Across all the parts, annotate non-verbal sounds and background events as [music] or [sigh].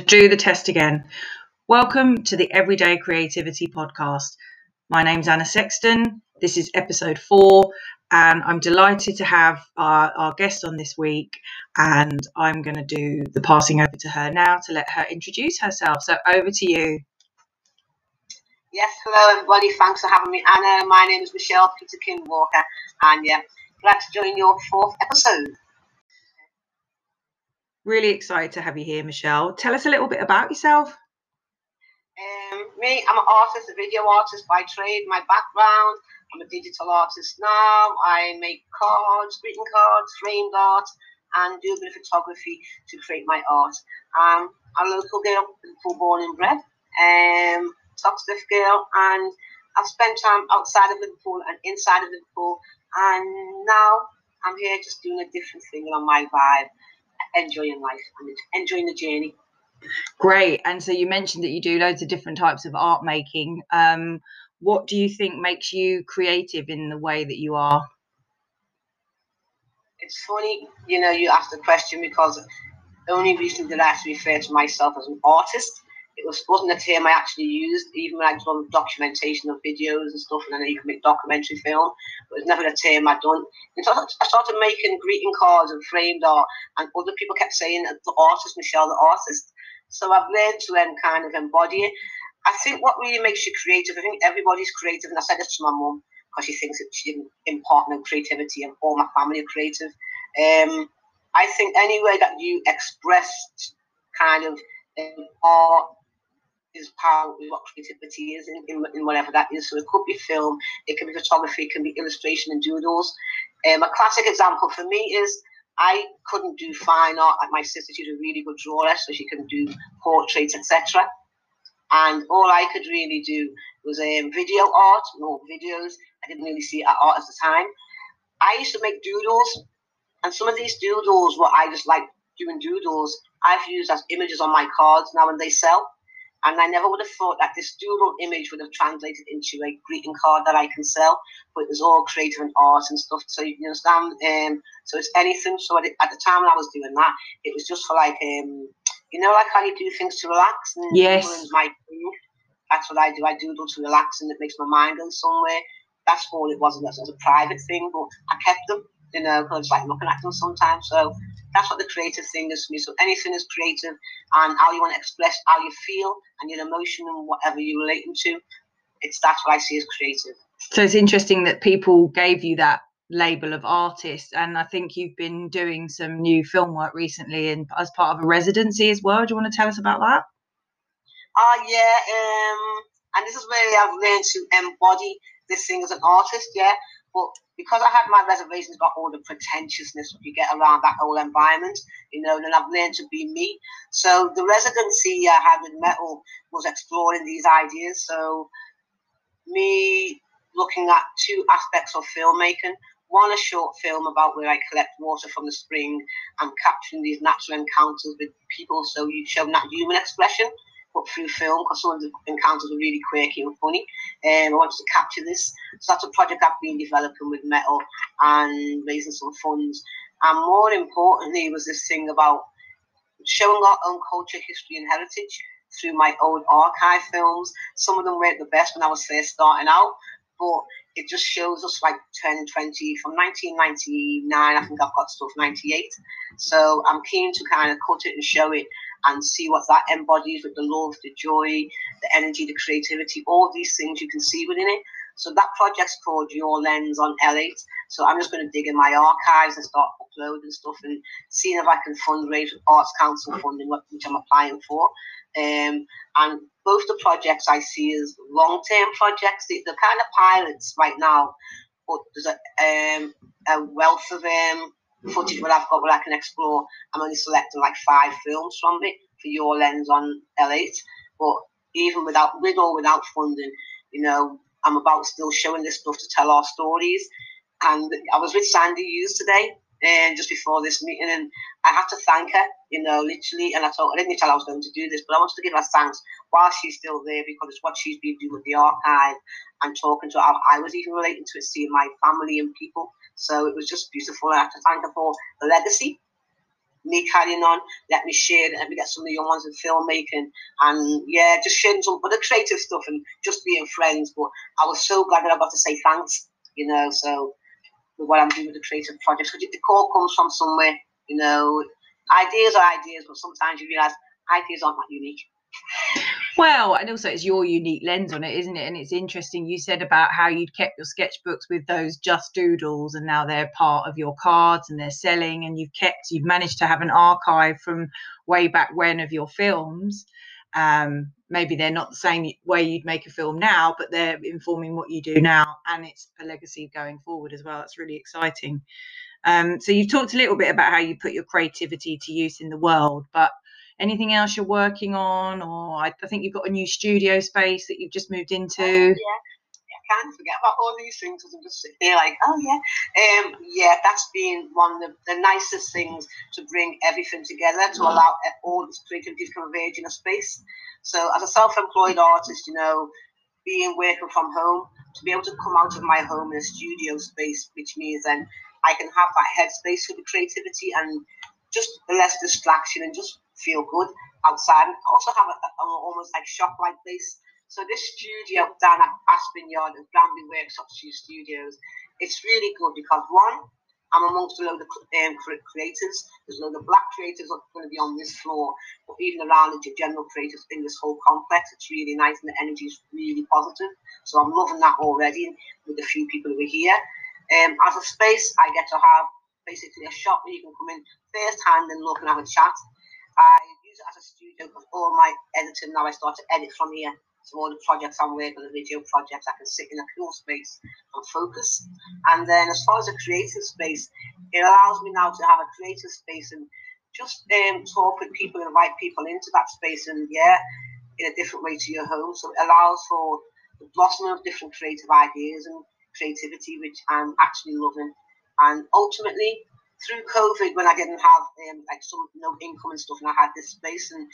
do the test again. Welcome to the Everyday Creativity Podcast. My name's Anna Sexton. This is episode four, and I'm delighted to have our, our guest on this week. And I'm going to do the passing over to her now to let her introduce herself. So over to you. Yes, hello everybody. Thanks for having me, Anna. My name is Michelle Peterkin Walker, and yeah, glad to join your fourth episode. Really excited to have you here, Michelle. Tell us a little bit about yourself. Um, me, I'm an artist, a video artist by trade. My background, I'm a digital artist now. I make cards, greeting cards, framed art, and do a bit of photography to create my art. I'm a local girl, full born and bred, um, Toxteth girl, and I've spent time outside of Liverpool and inside of Liverpool, and now I'm here just doing a different thing on my vibe enjoying life and enjoying the journey. Great. And so you mentioned that you do loads of different types of art making. Um, what do you think makes you creative in the way that you are? It's funny, you know, you asked the question because the only recently did I actually refer to myself as an artist it was wasn't a term I actually used, even when I done documentation of videos and stuff, and I know you can make documentary film, but it's never a term I'd done. And so I started making greeting cards and framed art, and other people kept saying the artist, Michelle, the artist. So I've learned to then kind of embody it. I think what really makes you creative, I think everybody's creative, and I said this to my mum because she thinks that she no creativity, and all my family are creative. Um, I think any way that you express kind of um, art is power what creativity is in, in, in, whatever that is. So it could be film, it can be photography, it can be illustration and doodles. Um, a classic example for me is I couldn't do fine art like my sister. She's a really good drawer, so she can do portraits, etc. And all I could really do was um, video art, no videos. I didn't really see art at the time. I used to make doodles, and some of these doodles, what I just like doing doodles, I've used as images on my cards now when they sell. And I never would have thought that this doodle image would have translated into a greeting card that I can sell. But it was all creative and art and stuff. So you understand? Um, so it's anything. So at, the time when I was doing that, it was just for like, um, you know, like how you do things to relax. And yes. My That's what I do. I doodle to relax and it makes my mind go somewhere. That's all it was. It was a private thing, but I kept them, you know, because like looking at them sometimes. So that's what the creative thing is for me. So anything is creative and how you want to express how you feel and your emotion and whatever you're relating to. It's that's what I see as creative. So it's interesting that people gave you that label of artist and I think you've been doing some new film work recently and as part of a residency as well. Do you want to tell us about that? Oh uh, yeah, um, and this is where I've learned to embody this thing as an artist, yeah. But because I had my reservations about all the pretentiousness you get around that whole environment, you know, and I've learned to be me. So the residency I had with metal was exploring these ideas. So me looking at two aspects of filmmaking. One, a short film about where I collect water from the spring and capturing these natural encounters with people. So you show that human expression put through film because some of the encounters were really quirky and funny. Um, I wanted to capture this. So that's a project I've been developing with Metal and raising some funds. And more importantly, was this thing about showing our own culture, history, and heritage through my old archive films. Some of them weren't the best when I was first starting out, but it just shows us like 10, 20 from 1999. I think I've got stuff 98. So I'm keen to kind of cut it and show it and see what that embodies with the love, the joy, the energy, the creativity, all these things you can see within it. So that project's called Your Lens on L8. So I'm just going to dig in my archives and start uploading stuff and seeing if I can fundraise with Arts Council funding, which I'm applying for. Um, and both the projects I see as long-term projects. They're kind of pilots right now, but there's a, um, a wealth of um, footage what I've got where I can explore. I'm only selecting like five films from it for your lens on L8. But even without with or without funding, you know, I'm about still showing this stuff to tell our stories. And I was with Sandy Hughes today, and just before this meeting, and I had to thank her, you know, literally. And I thought I didn't tell I was going to do this, but I wanted to give her thanks while she's still there because it's what she's been doing with the archive and talking to her. I was even relating to it, seeing my family and people. So it was just beautiful. I have to thank her for the legacy. me carrying on, let me share let me get some of the young ones in filmmaking, and yeah, just sharing some other creative stuff and just being friends. But I was so glad that I got to say thanks, you know. So with what I'm doing with the creative projects, because the call comes from somewhere, you know. Ideas are ideas, but sometimes you realise ideas aren't that unique. [laughs] Well, and also it's your unique lens on it, isn't it? And it's interesting. You said about how you'd kept your sketchbooks with those just doodles, and now they're part of your cards and they're selling. And you've kept, you've managed to have an archive from way back when of your films. Um, maybe they're not the same way you'd make a film now, but they're informing what you do now, and it's a legacy going forward as well. That's really exciting. Um, so you've talked a little bit about how you put your creativity to use in the world, but anything else you're working on or I, I, think you've got a new studio space that you've just moved into oh, yeah I can't forget about all these things because I'm just sitting here like, oh yeah, um, yeah, that's been one of the, the, nicest things to bring everything together to mm. allow all this creativity to converge in a space. So as a self-employed artist, you know, being working from home, to be able to come out of my home in a studio space, which means then I can have that headspace for the creativity and just less distraction and just feel good outside. And also have a, a almost like shop like place. So this studio down at Aspen Yard and Granby Workshop Studios, it's really good because one, I'm amongst a load of um, creators. There's a load of black creators that are going to be on this floor, but even around the general creators in this whole complex, it's really nice and the energy is really positive. So I'm loving that already with the few people who are here. Um, as a space, I get to have basically a shop where you can come in first hand and look and have a chat. I use it as a studio because all my editing now I start to edit from here. So all the projects I'm working on, the video projects, I can sit in a cool space and focus. And then as far as a creative space, it allows me now to have a creative space and just um, talk with people, invite people into that space, and yeah, in a different way to your home. So it allows for the blossoming of different creative ideas and creativity, which I'm actually loving. And ultimately, through COVID when I didn't have um, like some no income and stuff, and I had this space and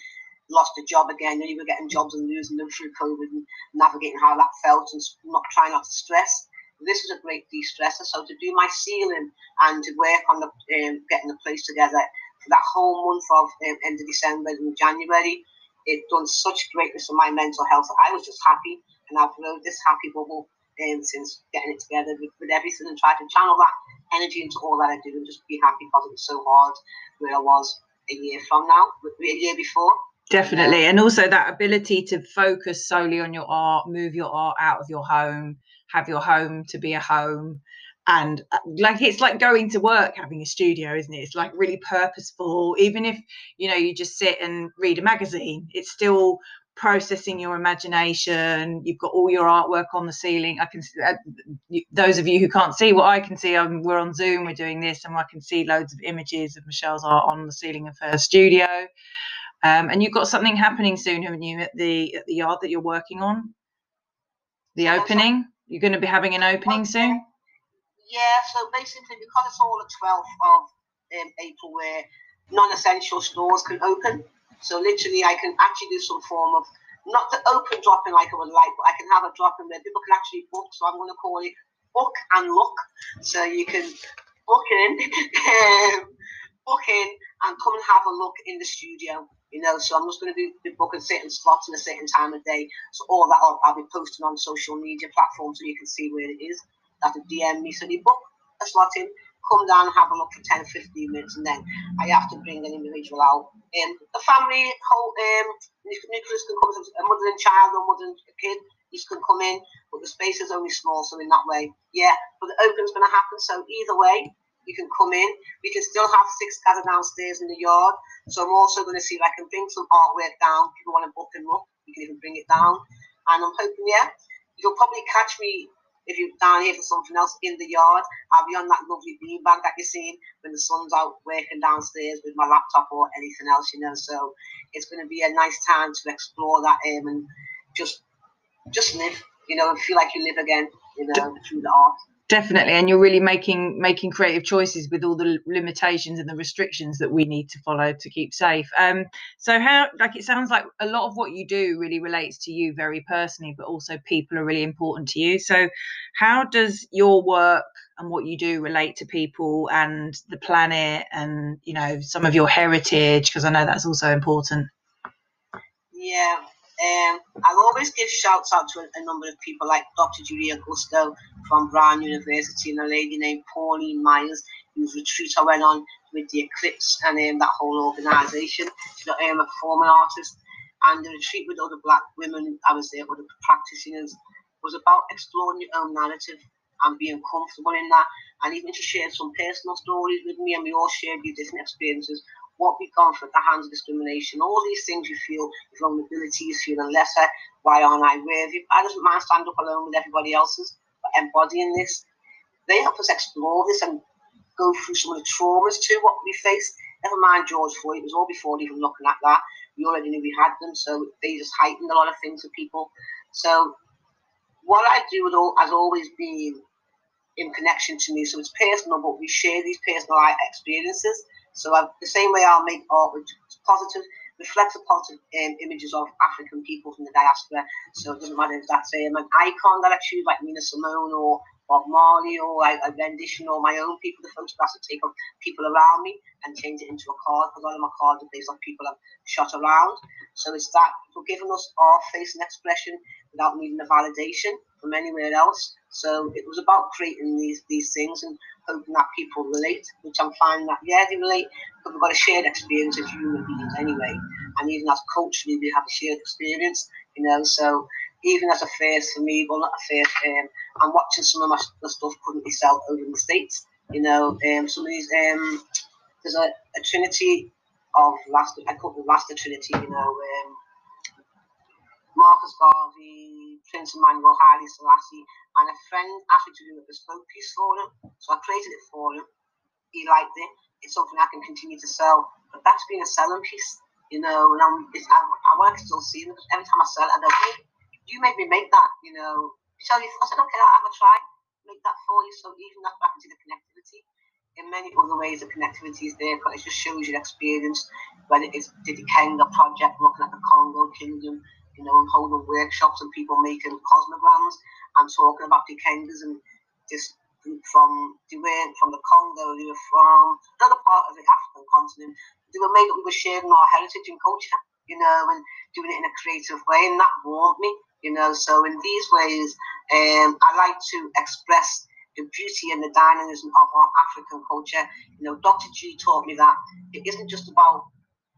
lost a job again. And you were getting jobs and losing them through COVID and navigating how that felt and not trying not to stress. This is a great de-stressor. So to do my ceiling and to work on the um, getting the place together for that whole month of um, end of December and January, it done such greatness for my mental health. I was just happy, and I've rode this happy bubble um, since getting it together with, with everything and try to channel that energy into all that I do and just be happy because it was so hard where I was a year from now, a year before. Definitely. And also that ability to focus solely on your art, move your art out of your home, have your home to be a home. And uh, like it's like going to work having a studio, isn't it? It's like really purposeful. Even if you know you just sit and read a magazine, it's still processing your imagination. You've got all your artwork on the ceiling. I can uh, those of you who can't see what I can see. Um, we're on Zoom. We're doing this, and I can see loads of images of Michelle's art on the ceiling of her studio. Um, and you've got something happening soon, haven't you, at the at the yard that you're working on? The opening. You're going to be having an opening soon. Yeah. So basically, because it's all the 12th of um, April, where non-essential stores can open. So literally, I can actually do some form of not the open dropping like I would like, but I can have a drop in where people can actually book. So I'm going to call it book and look. So you can book in, [laughs] um, book in, and come and have a look in the studio. You know, so I'm just going to do the book and certain slots in a certain time of day. So all that I'll, I'll be posting on social media platforms so you can see where it is. That to DM me. So you book a slot in, come down and have a look for 10 15 minutes, and then I have to bring an individual out. Um, the family, whole um, nucleus can come, a mother and child or mother and kid, these can come in, but the space is only small, so in that way, yeah. But the open's going to happen, so either way, you can come in. We can still have six gathered downstairs in the yard. So I'm also going to see if I can bring some artwork down. People want to book and look, you can even bring it down. And I'm hoping, yeah, you'll probably catch me if you're down here for something else in the yard, I'll be on that lovely beanbag that you're seeing when the sun's out working downstairs with my laptop or anything else, you know. So it's going to be a nice time to explore that um, and just just live, you know, and feel like you live again, you know, through the art definitely and you're really making making creative choices with all the limitations and the restrictions that we need to follow to keep safe. Um so how like it sounds like a lot of what you do really relates to you very personally but also people are really important to you. So how does your work and what you do relate to people and the planet and you know some of your heritage? Because I know that's also important. Yeah, um, I'll always give shouts out to a, a, number of people like Dr. Julia Gusto from Brown University and a lady named Pauline Myers, whose retreat I went on with the Eclipse and um, that whole organisation. She's um, a performing artist. And the retreat with other black women, I was there, other practitioners, was about exploring your own narrative and being comfortable in that. And even she shared some personal stories with me, and we all shared these different experiences what we've gone through the hands of discrimination, all these things you feel vulnerability, you feeling lesser, why aren't I worthy? I doesn't mind stand up alone with everybody else's, but embodying this. They help us explore this and go through some of the traumas too, what we faced. Never mind George Floyd, it was all before even looking at that. We already knew we had them, so they just heightened a lot of things for people. So what I do with all has always been in connection to me. So it's personal, but we share these personal experiences. So I, the same way I'll make art which is positive, reflects the positive um, images of African people from the diaspora. So it doesn't matter if that's um, an icon that I choose, like Nina Simone or Bob Marley, or a, a rendition, or my own people, the photographs I take of people around me and change it into a card. Because a lot of my cards are based on people I've shot around. So it's that for giving us our face and expression without needing a validation from anywhere else. So it was about creating these these things and hoping that people relate, which I'm finding that yeah they relate because we've got a shared experience as human beings anyway, and even as culturally we have a shared experience, you know. So even as a first for me, well not a first, um, I'm watching some of my the stuff currently sell over in the states, you know. Um, some of these um, there's a, a trinity of last I call the last trinity, you know. Um, Marcus Garvey, Prince Emmanuel Haile Selassie, and a friend asked me to do a bespoke piece for him. So I created it for him. He liked it. It's something I can continue to sell. But that's been a selling piece, you know, and I'm, I, I want still see it every time I sell it, I go, hey, you made me make that, you know. So I said, okay, I'll have a try, make that for you. So even that's back into the connectivity. In many other ways, the connectivity is there, but it just shows your experience, whether it's the Dikenga project, looking at the Congo Kingdom, you know, and holding workshops and people making cosmograms and talking about Dikengas and just from they weren't from the Congo, they were from another part of the African continent. They were made we were sharing our heritage and culture, you know, and doing it in a creative way, and that warmed me, you know. So in these ways, um, I like to express the beauty and the dynamism of our African culture. You know, Dr. G taught me that it isn't just about,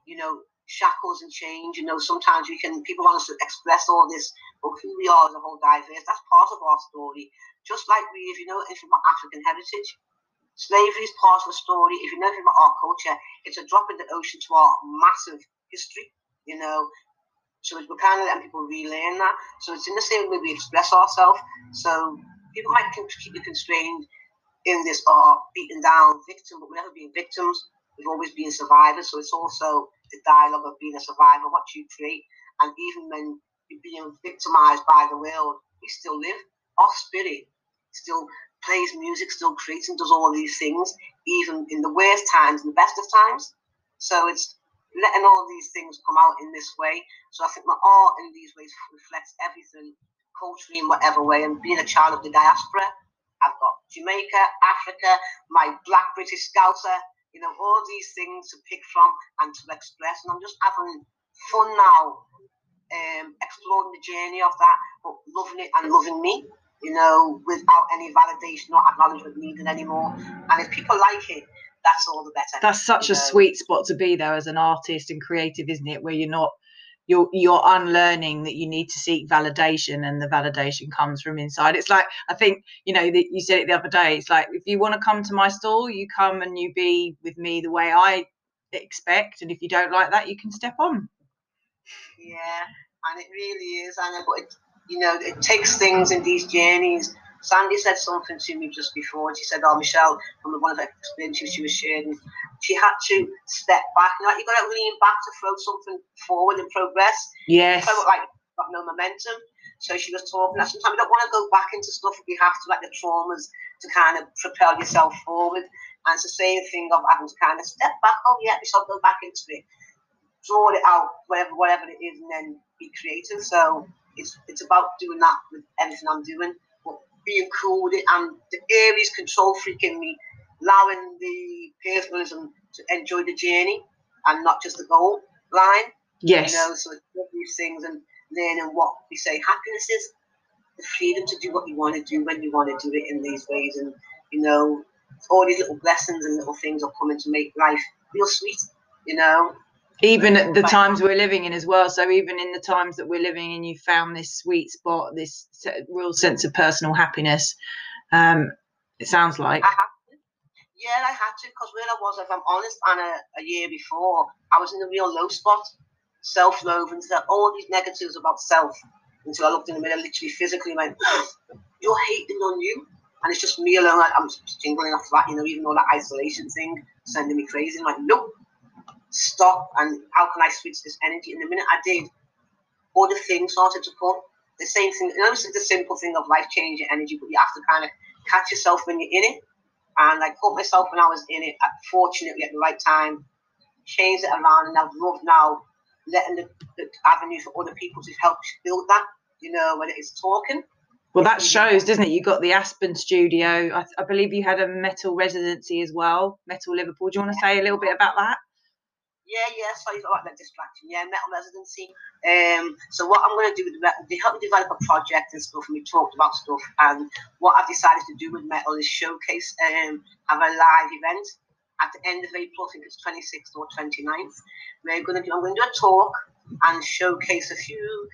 you know, shackles and change. You know, sometimes we can people want us to express all this, but who we are as a whole diverse. That's part of our story. Just like we, if you know anything about African heritage, slavery is part of the story. If you know anything about our culture, it's a drop in the ocean to our massive history. You know, so we're kind of letting people relearn that. So it's in the same way we express ourselves. So people might keep you constrained in this are beaten down victim, but we're never being victims. We've always been survivors. So it's also the dialogue of being a survivor, what you create, and even when being victimized by the world, we still live. Our spirit still plays music, still creates and does all these things, even in the worst times and the best of times. So it's letting all these things come out in this way. So I think my art in these ways reflects everything culturally in whatever way. And being a child of the diaspora, I've got Jamaica, Africa, my black British scouser, you know, all these things to pick from and to express. And I'm just having fun now, um, exploring the journey of that, but loving it and loving me, you know, without any validation or acknowledgement needed anymore. And if people like it, that's all the better. That's such a know. sweet spot to be there as an artist and creative, isn't it? Where you're not you're you're unlearning that you need to seek validation and the validation comes from inside it's like i think you know that you said it the other day it's like if you want to come to my stall you come and you be with me the way i expect and if you don't like that you can step on yeah and it really is and it, you know it takes things in these journeys Sandy said something to me just before. She said, "Oh, Michelle, from one of the experiences she was sharing, she had to step back. You know, you got to lean back to throw something forward and progress. Yes, like got no momentum. So she was talking that sometimes you don't want to go back into stuff if you have to, like the traumas, to kind of propel yourself forward. And it's the same thing of having to kind of step back. Oh yeah, we shall go back into it, draw it out, whatever whatever it is, and then be creative. So it's it's about doing that with everything I'm doing but being cool with it, and the Aries control freak in me, allowing the personalism to enjoy the journey and not just the goal line. Yes. You know, so these things and learning what we say happiness is the freedom to do what you want to do when you want to do it in these ways, and you know, all these little blessings and little things are coming to make life real sweet. You know, even at the times we're living in as well. So even in the times that we're living in, you found this sweet spot, this real sense of personal happiness. Um, it sounds like. I yeah, I had to because where I was, if I'm honest, and a, a year before, I was in a real low spot, self-loathing, all these negatives about self. Until I looked in the mirror, literally physically like [gasps] "You're hating on you," and it's just me alone. I'm tingling off that, you know, even though that isolation thing sending me crazy. I'm like, nope, stop. And how can I switch this energy? And the minute I did, all the things started to come. The same thing. Know, it's the simple thing of life changing energy, but you have to kind of catch yourself when you're in it. And I caught myself when I was in it, fortunately at the right time, changed it around, and I've loved now letting the, the avenue for other people to help build that. You know, whether it's talking. Well, that shows, doesn't it? You got the Aspen studio. I, I believe you had a metal residency as well, Metal Liverpool. Do you want to say a little bit about that? Yeah, yeah, sorry about that distraction. Yeah, metal residency. Um, so what I'm going to do with metal, they help me develop a project and stuff, and we talked about stuff. And what I've decided to do with metal is showcase, um, have a live event at the end of April. I think it's 26th or 29th. We're going to do. I'm going to do a talk and showcase a few,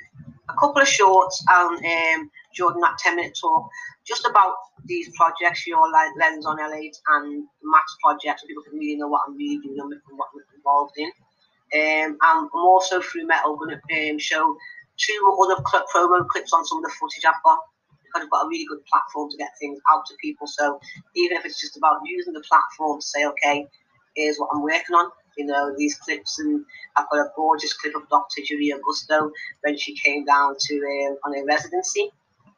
a couple of shorts and um, Jordan that 10 minute talk just about these projects, your lens on L8 and Max project, so people can really know what I'm really doing and what involved in. Um, and I'm also through Metal going to um, show two other promo clips on some of the footage I've got because I've got a really good platform to get things out to people. So even if it's just about using the platform to say, okay, here's what I'm working on, you know, these clips, and I've got a gorgeous clip of Dr. Julia Augusto when she came down to um, on a residency,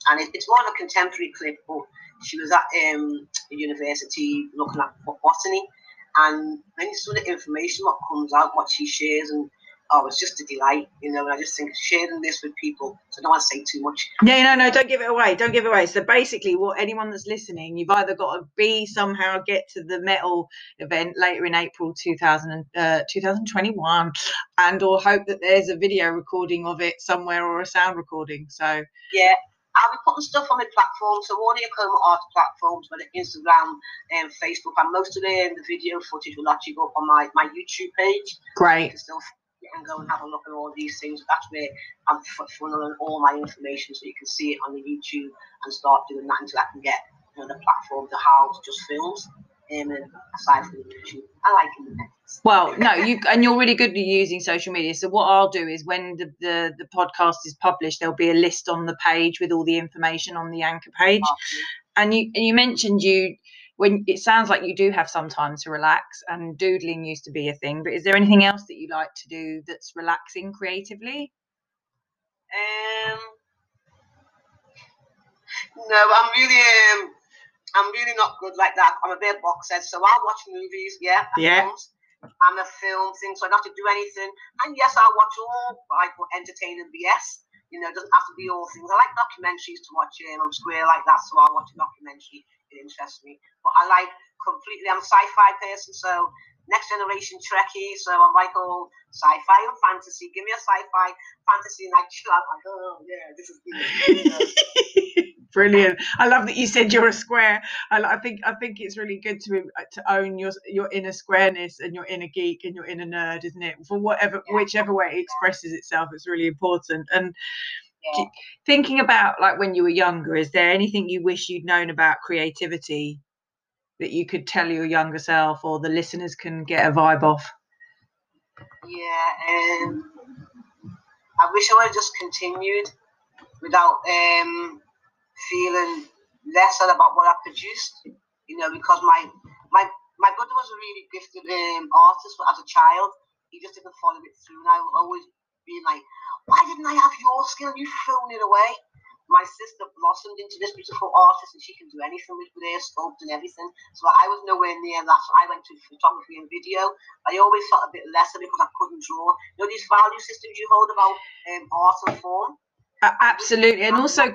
and it, it's more of a contemporary clip, but she was at um, university looking at botany, and then some of the information what comes out, what she shares, and oh, it's just a delight, you know. And I just think sharing this with people, so I don't want to say too much. No, no, no, don't give it away. Don't give it away. So basically, what anyone that's listening, you've either got to be somehow get to the metal event later in April 2000, uh, 2021, and or hope that there's a video recording of it somewhere or a sound recording. So yeah, I'll be putting stuff on my platform, so all the Akoma Art platforms, whether Instagram and um, Facebook, and most of the, um, the video footage will actually go up on my, my YouTube page. Great. You can go and have a look at all these things. That's where I'm funneling all my information so you can see it on the YouTube and start doing that until I can get you know, the platform to house just films. Um, and aside from the YouTube, I like it. Well, no, you and you're really good at using social media. So what I'll do is when the, the, the podcast is published, there'll be a list on the page with all the information on the anchor page. And you and you mentioned you when it sounds like you do have some time to relax and doodling used to be a thing, but is there anything else that you like to do that's relaxing creatively? Um no, I'm really um, I'm really not good like that. I'm a bit box set, so I'll watch movies, yeah. Yeah. Films. I'm a film thing, so I don't have to do anything. And yes, I'll watch all like entertaining BS. You know, it doesn't have to be all things. I like documentaries to watch. Um, I'm square like that, so I'll watch a documentary. It interests me. But I like completely. I'm a sci-fi person, so next generation Trekkie. So I'm like all sci-fi and fantasy. Give me a sci-fi fantasy, and I chill out. Like, oh yeah, this is good. [laughs] Brilliant. I love that you said you're a square. I, I, think I think it's really good to to own your your inner squareness and your inner geek and your inner nerd, isn't it? For whatever yeah. whichever way it expresses itself, it's really important. And yeah. thinking about like when you were younger, is there anything you wish you'd known about creativity that you could tell your younger self, or the listeners can get a vibe off? Yeah, um, I wish I would have just continued without um feeling lesser about what I produced, you know, because my my my brother was a really gifted um, artist as a child. He just didn't follow it through, and I would always being like, "Why didn't I have your skill? You've thrown it away." My sister blossomed into this beautiful artist, and she can do anything with, her sculpt and everything. So I was nowhere near that. So I went to photography and video. I always felt a bit lesser because I couldn't draw. You know these value systems you hold about um, art and form. Uh, absolutely, and also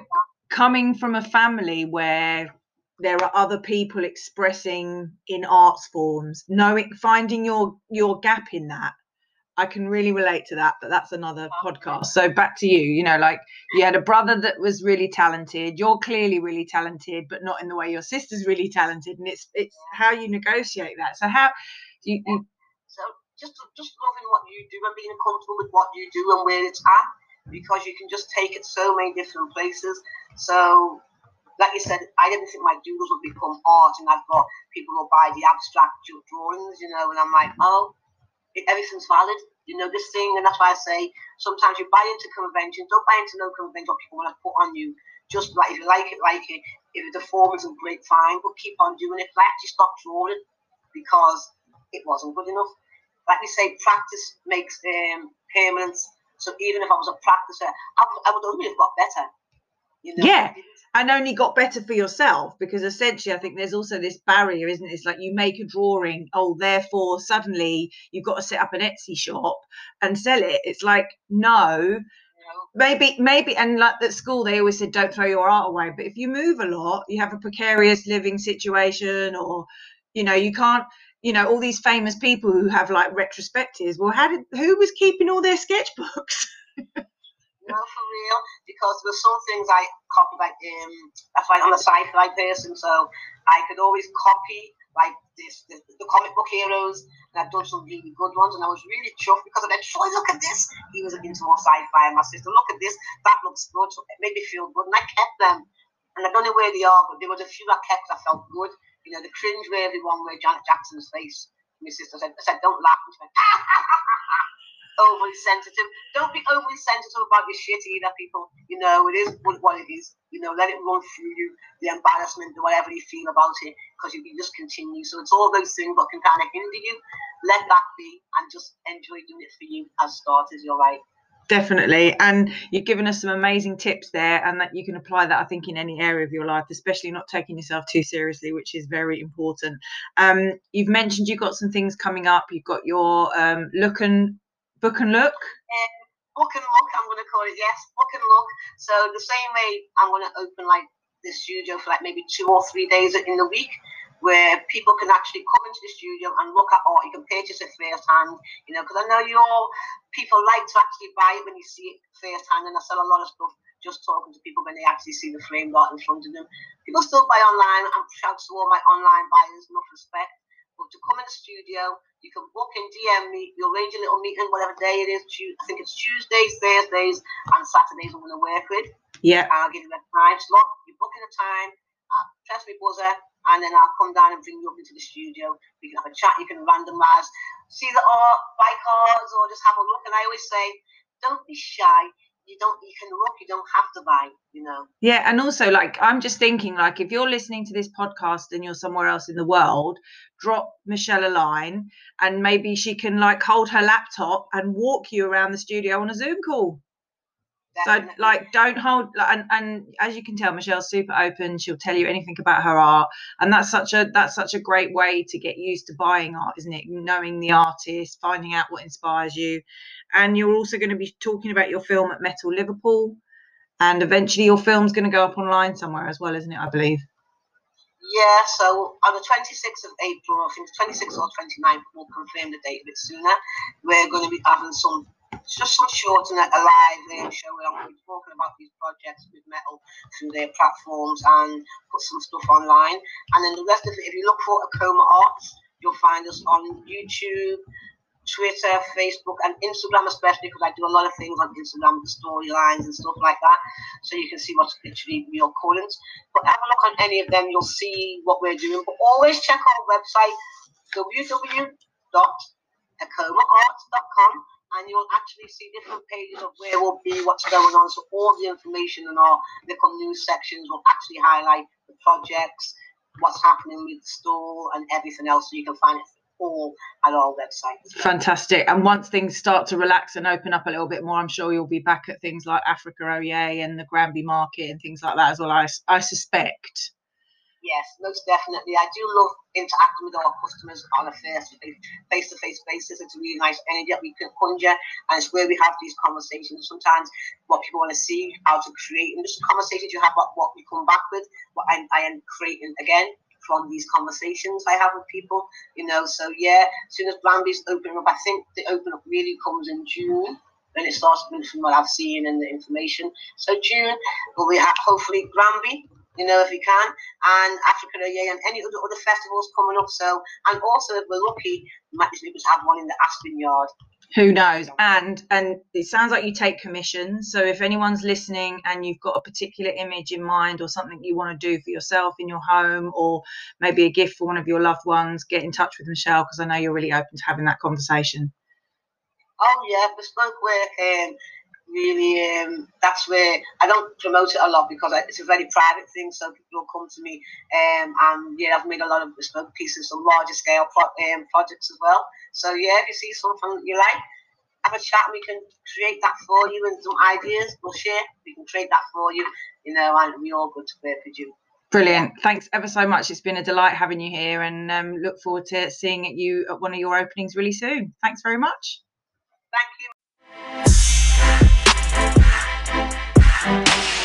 coming from a family where there are other people expressing in arts forms knowing finding your your gap in that i can really relate to that but that's another podcast. So back to you you know like you had a brother that was really talented you're clearly really talented but not in the way your sister's really talented and it's it's how you negotiate that. So how you, you so just just loving what you do and being comfortable with what you do and where it's at because you can just take it so many different places so like you said, I didn't think my doodles would become art, and I've got people who buy the abstract drawings, you know, and I'm like, oh, everything's valid, you know, this thing, and that's why I say sometimes you buy into conventions, don't buy into no convention what people want to put on you. Just like if you like it, like it. If the form isn't great, fine, but keep on doing it. I actually stopped drawing because it wasn't good enough. Like you say, practice makes um, permanence. So even if I was a practicer, I, I would only have got better. You know? Yeah and only got better for yourself because essentially I think there's also this barrier, isn't it? It's like you make a drawing, oh, therefore suddenly you've got to set up an Etsy shop and sell it. It's like, no, maybe, maybe, and like at school they always said don't throw your art away. But if you move a lot, you have a precarious living situation, or you know, you can't. You know, all these famous people who have like retrospectives. Well, how did who was keeping all their sketchbooks? [laughs] No, for real. Because there's some things I copy, like um, that's I'm a sci-fi person, so I could always copy like this, the, comic book heroes, and I've done some really good ones, and I was really chuffed because I went, "Troy, look at this." He was into more sci-fi, and my sister, "Look at this, that looks good." So it made me feel good, and I kept them. And I don't know where they are, but there was a few I kept. I felt good. You know, the cringe-worthy one where Janet Jackson's face. My sister said, "I said, don't laugh." And she went, [laughs] overly sensitive. Don't be overly sensitive about your shit either, people. You know, it is what it is. You know, let it run through you, the embarrassment, whatever you feel about it, because you just continue. So it's all those things that can kind of hinder you. Let that be and just enjoy doing it for you as starters, you're right. Definitely. And you've given us some amazing tips there, and that you can apply that, I think, in any area of your life, especially not taking yourself too seriously, which is very important. Um, you've mentioned you've got some things coming up. You've got your um, look and Book and look. Um, book and look. I'm going to call it yes. Book and look. So the same way I'm going to open like the studio for like maybe two or three days in the week where people can actually come into the studio and look at art. You can purchase it first hand, you know, because I know you all people like to actually buy it when you see it first hand, and I sell a lot of stuff just talking to people when they actually see the framed art in front of them. People still buy online. I'm proud to all my online buyers, enough respect. But to come in the studio, you can book in, DM me, you'll arrange a little meeting, whatever day it is. I think it's Tuesdays, Thursdays, and Saturdays I'm going to work with. Yeah. I'll give you a time slot. You book in a time, I'll press my buzzer, and then I'll come down and bring you up into the studio. We can have a chat, you can randomize, see the art, buy cards, or just have a look. And I always say, don't be shy you don't you can look you don't have to buy you know yeah and also like i'm just thinking like if you're listening to this podcast and you're somewhere else in the world drop michelle a line and maybe she can like hold her laptop and walk you around the studio on a zoom call Definitely. So like don't hold and, and as you can tell Michelle's super open. She'll tell you anything about her art. And that's such a that's such a great way to get used to buying art isn't it? Knowing the artist finding out what inspires you. And you're also going to be talking about your film at Metal Liverpool. And eventually your film's going to go up online somewhere as well isn't it I believe? Yeah, so on the 26th of April, I think 26th or 29th, we'll confirm the date a bit sooner. We're going to be having some just some short and a live there show to be talking about these projects with metal through their platforms and put some stuff online. And then the rest of it, if you look for Akoma Arts, you'll find us on YouTube, Twitter, Facebook, and Instagram, especially because I do a lot of things on Instagram, the storylines and stuff like that. So you can see what's literally real current. But have a look on any of them, you'll see what we're doing. But always check our website, www.akomaarts.com and you'll actually see different pages of where we'll be, what's going on. So all the information in our little news sections will actually highlight the projects, what's happening with the store, and everything else. So you can find it all at our website. Fantastic. And once things start to relax and open up a little bit more, I'm sure you'll be back at things like Africa Oye and the Granby Market and things like that as well. I, I suspect. Yes, most definitely. I do love interacting with our customers on a face to face basis. It's a really nice energy that we can conjure, and it's where we have these conversations. Sometimes what people want to see, how to create, and just conversations you have about what we come back with, what I, I am creating again from these conversations I have with people, you know. So yeah, as soon as Granby's open up, I think the open up really comes in June when it starts from what I've seen and the information. So June, we'll be hopefully Granby you know, if you can, and Africa yeah, and any other other festivals coming up. So, and also if we're lucky, we might be able to have one in the Aspen Yard. Who knows? And and it sounds like you take commissions. So if anyone's listening and you've got a particular image in mind or something you want to do for yourself in your home, or maybe a gift for one of your loved ones, get in touch with Michelle because I know you're really open to having that conversation. Oh yeah, bespoke work. Um, really um, that's where I don't promote it a lot because it's a very private thing. So people will come to me, um, and yeah, I've made a lot of bespoke pieces, some larger scale pro- um, projects as well. So yeah, if you see something you like, have a chat. and We can create that for you and some ideas. We'll share. We can create that for you. You know, and we all good to work with you. Brilliant. Thanks ever so much. It's been a delight having you here and um, look forward to seeing you at one of your openings really soon. Thanks very much. Thank you. Thank you.